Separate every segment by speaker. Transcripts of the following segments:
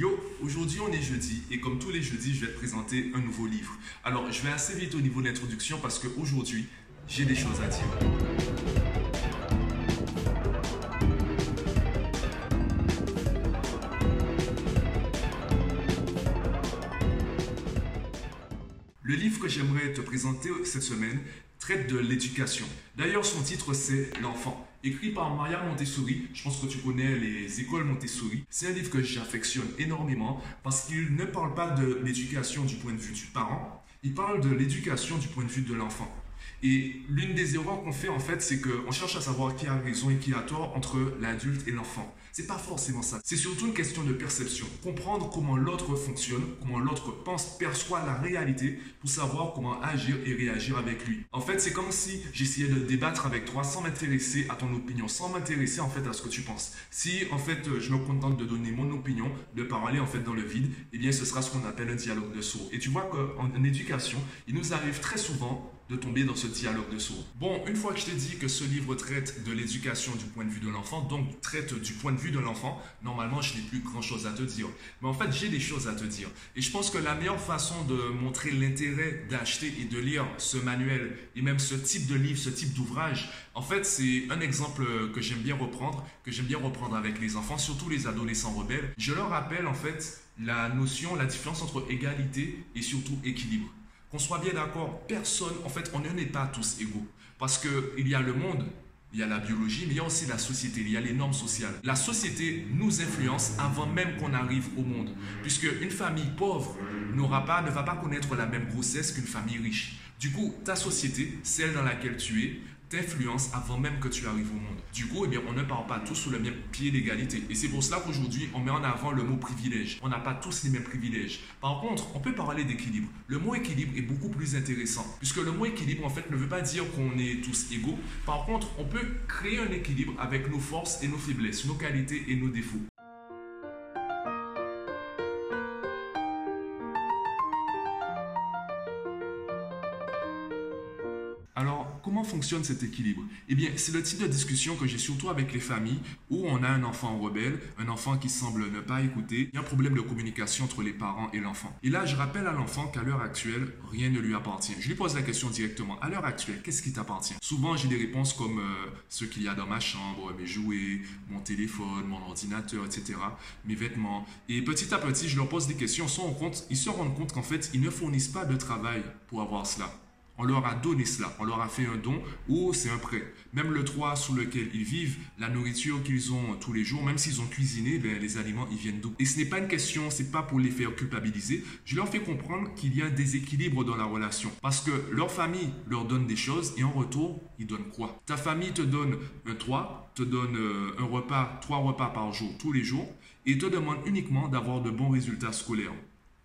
Speaker 1: Yo, aujourd'hui on est jeudi et comme tous les jeudis, je vais te présenter un nouveau livre. Alors, je vais assez vite au niveau de l'introduction parce qu'aujourd'hui, j'ai des choses à dire. Le livre que j'aimerais te présenter cette semaine traite de l'éducation. D'ailleurs, son titre c'est L'enfant. Écrit par Maria Montessori, je pense que tu connais les écoles Montessori. C'est un livre que j'affectionne énormément parce qu'il ne parle pas de l'éducation du point de vue du parent, il parle de l'éducation du point de vue de l'enfant. Et l'une des erreurs qu'on fait en fait, c'est qu'on cherche à savoir qui a raison et qui a tort entre l'adulte et l'enfant. C'est pas forcément ça. C'est surtout une question de perception. Comprendre comment l'autre fonctionne, comment l'autre pense, perçoit la réalité pour savoir comment agir et réagir avec lui. En fait, c'est comme si j'essayais de débattre avec toi sans m'intéresser à ton opinion, sans m'intéresser en fait à ce que tu penses. Si en fait je me contente de donner mon opinion, de parler en fait dans le vide, eh bien ce sera ce qu'on appelle un dialogue de sourds. Et tu vois qu'en éducation, il nous arrive très souvent de tomber dans ce dialogue de sourds. Bon, une fois que je t'ai dit que ce livre traite de l'éducation du point de vue de l'enfant, donc traite du point de vue de l'enfant, normalement je n'ai plus grand chose à te dire. Mais en fait, j'ai des choses à te dire. Et je pense que la meilleure façon de montrer l'intérêt d'acheter et de lire ce manuel et même ce type de livre, ce type d'ouvrage, en fait, c'est un exemple que j'aime bien reprendre, que j'aime bien reprendre avec les enfants, surtout les adolescents rebelles. Je leur rappelle en fait la notion, la différence entre égalité et surtout équilibre. Qu'on soit bien d'accord, personne, en fait, on n'est pas tous égaux. Parce qu'il y a le monde, il y a la biologie, mais il y a aussi la société, il y a les normes sociales. La société nous influence avant même qu'on arrive au monde. Puisque une famille pauvre n'aura pas, ne va pas connaître la même grossesse qu'une famille riche. Du coup, ta société, celle dans laquelle tu es, t'influence avant même que tu arrives au monde. Du coup, eh bien, on ne parle pas tous sous le même pied d'égalité. Et c'est pour cela qu'aujourd'hui, on met en avant le mot privilège. On n'a pas tous les mêmes privilèges. Par contre, on peut parler d'équilibre. Le mot équilibre est beaucoup plus intéressant, puisque le mot équilibre, en fait, ne veut pas dire qu'on est tous égaux. Par contre, on peut créer un équilibre avec nos forces et nos faiblesses, nos qualités et nos défauts. Comment fonctionne cet équilibre? Eh bien, c'est le type de discussion que j'ai surtout avec les familles où on a un enfant rebelle, un enfant qui semble ne pas écouter. Il y a un problème de communication entre les parents et l'enfant. Et là, je rappelle à l'enfant qu'à l'heure actuelle, rien ne lui appartient. Je lui pose la question directement. À l'heure actuelle, qu'est-ce qui t'appartient? Souvent, j'ai des réponses comme euh, ce qu'il y a dans ma chambre, mes jouets, mon téléphone, mon ordinateur, etc., mes vêtements. Et petit à petit, je leur pose des questions. Ils se rendent compte qu'en fait, ils ne fournissent pas de travail pour avoir cela. On leur a donné cela, on leur a fait un don ou c'est un prêt. Même le toit sous lequel ils vivent, la nourriture qu'ils ont tous les jours, même s'ils ont cuisiné, ben, les aliments ils viennent d'où Et ce n'est pas une question, c'est pas pour les faire culpabiliser. Je leur fais comprendre qu'il y a un déséquilibre dans la relation parce que leur famille leur donne des choses et en retour ils donnent quoi? Ta famille te donne un toit, te donne euh, un repas, trois repas par jour tous les jours et te demande uniquement d'avoir de bons résultats scolaires.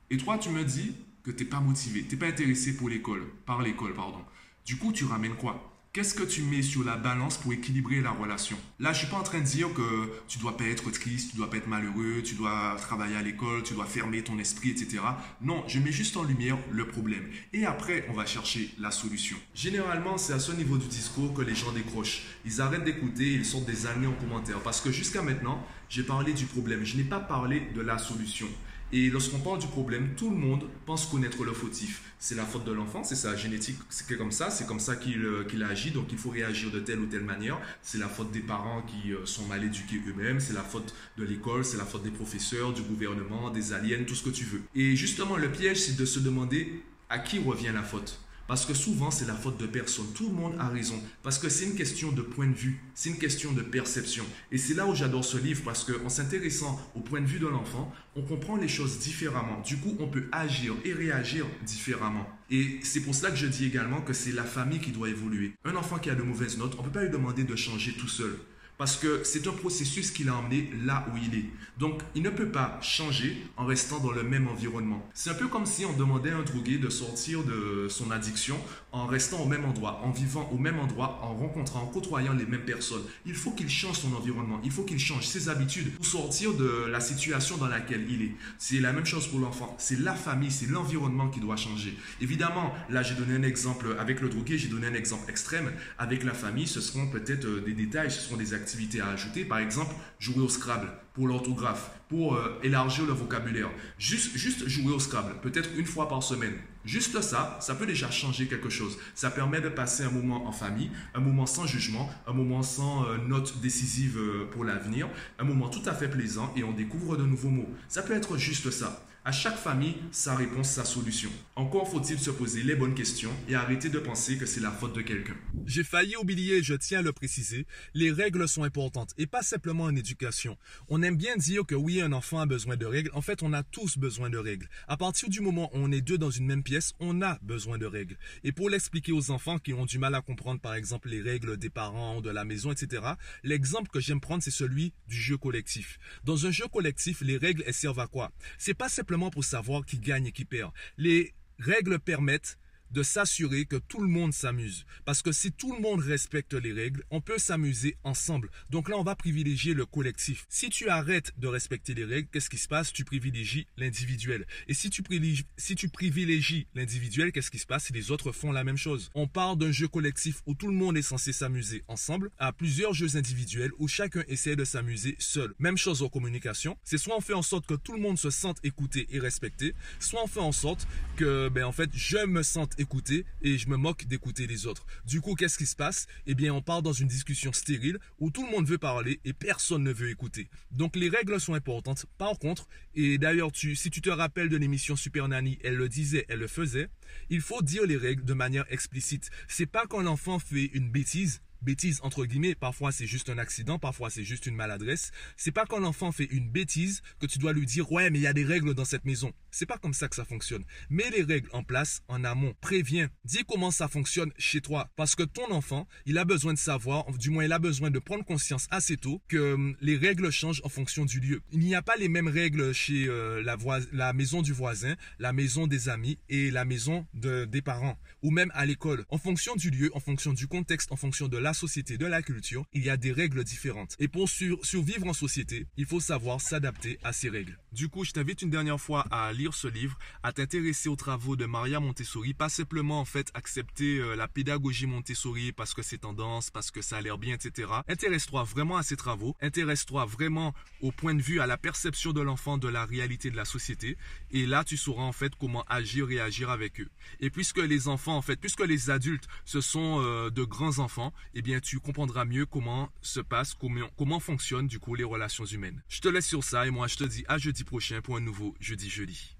Speaker 1: Et toi tu me dis que tu n'es pas motivé, tu n'es pas intéressé pour l'école, par l'école, pardon. Du coup, tu ramènes quoi? Qu'est-ce que tu mets sur la balance pour équilibrer la relation? Là, je suis pas en train de dire que tu dois pas être triste, tu dois pas être malheureux, tu dois travailler à l'école, tu dois fermer ton esprit, etc. Non, je mets juste en lumière le problème. Et après, on va chercher la solution. Généralement, c'est à ce niveau du discours que les gens décrochent. Ils arrêtent d'écouter, ils sortent des années en commentaire. Parce que jusqu'à maintenant, j'ai parlé du problème. Je n'ai pas parlé de la solution. Et lorsqu'on parle du problème, tout le monde pense connaître le fautif. C'est la faute de l'enfant, c'est sa génétique, c'est comme ça, c'est comme ça euh, qu'il agit, donc il faut réagir de telle ou telle manière. C'est la faute des parents qui euh, sont mal éduqués eux-mêmes, c'est la faute de l'école, c'est la faute des professeurs, du gouvernement, des aliens, tout ce que tu veux. Et justement, le piège, c'est de se demander à qui revient la faute. Parce que souvent, c'est la faute de personne. Tout le monde a raison. Parce que c'est une question de point de vue. C'est une question de perception. Et c'est là où j'adore ce livre parce qu'en s'intéressant au point de vue de l'enfant, on comprend les choses différemment. Du coup, on peut agir et réagir différemment. Et c'est pour cela que je dis également que c'est la famille qui doit évoluer. Un enfant qui a de mauvaises notes, on ne peut pas lui demander de changer tout seul. Parce que c'est un processus qui l'a emmené là où il est. Donc, il ne peut pas changer en restant dans le même environnement. C'est un peu comme si on demandait à un drogué de sortir de son addiction en restant au même endroit, en vivant au même endroit, en rencontrant, en côtoyant les mêmes personnes. Il faut qu'il change son environnement, il faut qu'il change ses habitudes pour sortir de la situation dans laquelle il est. C'est la même chose pour l'enfant. C'est la famille, c'est l'environnement qui doit changer. Évidemment, là, j'ai donné un exemple avec le drogué, j'ai donné un exemple extrême. Avec la famille, ce seront peut-être euh, des détails, ce seront des activités à ajouter. Par exemple, jouer au Scrabble pour l'orthographe. pour euh, élargir le vocabulaire. Juste, juste jouer au Scrabble, peut-être une fois par semaine. Juste ça, ça peut déjà changer quelque chose. Ça permet de passer un moment en famille, un moment sans jugement, un moment sans euh, notes décisives euh, pour l'avenir, un moment tout à fait plaisant et on découvre de nouveaux mots. Ça peut être juste ça. À chaque famille, sa réponse, sa solution. Encore faut-il se poser les bonnes questions et arrêter de penser que c'est la faute de quelqu'un.
Speaker 2: J'ai failli oublier, je tiens à le préciser, les règles sont importantes et pas simplement en éducation. On aime bien dire que oui, un enfant a besoin de règles. En fait, on a tous besoin de règles. À partir du moment où on est deux dans une même pièce, on a besoin de règles. Et pour l'expliquer aux enfants qui ont du mal à comprendre, par exemple, les règles des parents, de la maison, etc., l'exemple que j'aime prendre, c'est celui du jeu collectif. Dans un jeu collectif, les règles, elles servent à quoi? C'est pas simplement pour savoir qui gagne et qui perd. Les règles permettent de s'assurer que tout le monde s'amuse. Parce que si tout le monde respecte les règles, on peut s'amuser ensemble. Donc là, on va privilégier le collectif. Si tu arrêtes de respecter les règles, qu'est-ce qui se passe? Tu privilégies l'individuel. Et si tu privilégies, si tu privilégies l'individuel, qu'est-ce qui se passe? Si les autres font la même chose On part d'un jeu collectif où tout le monde est censé s'amuser ensemble à plusieurs jeux individuels où chacun essaie de s'amuser seul. Même chose en communication. C'est soit on fait en sorte que tout le monde se sente écouté et respecté, soit on fait en sorte que, ben, en fait, je me sente écouté et je me moque d'écouter les autres. Du coup, qu'est-ce qui se passe? Eh bien, on part dans une discussion stérile où tout le monde veut parler et personne ne veut écouter. Donc, les règles sont importantes. Par contre, et d'ailleurs, si tu te rappelles de l'émission Super Nanny, elle le disait, elle le faisait, il faut dire les règles de manière explicite. C'est pas quand l'enfant fait une bêtise bêtise entre guillemets, parfois c'est juste un accident, parfois c'est juste une maladresse. C'est pas quand l'enfant fait une bêtise que tu dois lui dire ouais mais il y a des règles dans cette maison. C'est pas comme ça que ça fonctionne. Mets les règles en place en amont. Préviens. Dis comment ça fonctionne chez toi. Parce que ton enfant, il a besoin de savoir, du moins il a besoin de prendre conscience assez tôt que hum, les règles changent en fonction du lieu. Il n'y a pas les mêmes règles chez euh, la, maison du voisin, la maison des amis et la maison de, des parents. Ou même à l'école. En fonction du lieu, en fonction du contexte, en fonction de la société, de la culture, il y a des règles différentes. Et pour survivre en société, il faut savoir s'adapter à ces règles. Du coup, je t'invite une dernière fois à lire ce livre, à t'intéresser aux travaux de Maria Montessori, pas simplement en fait accepter euh, la pédagogie Montessori parce que c'est tendance, parce que ça a l'air bien, etc. Intéresse-toi vraiment à ces travaux, intéresse-toi vraiment au point de vue, à la perception de l'enfant de la réalité de la société, et là tu sauras en fait comment agir et agir avec eux. Et puisque les enfants, en fait, puisque les adultes, ce sont euh, de grands enfants, eh tu comprendras mieux comment se passe, comment, comment fonctionnent du coup les relations humaines. Je te laisse sur ça et moi je te dis à jeudi prochain pour un nouveau Jeudi Jeudi.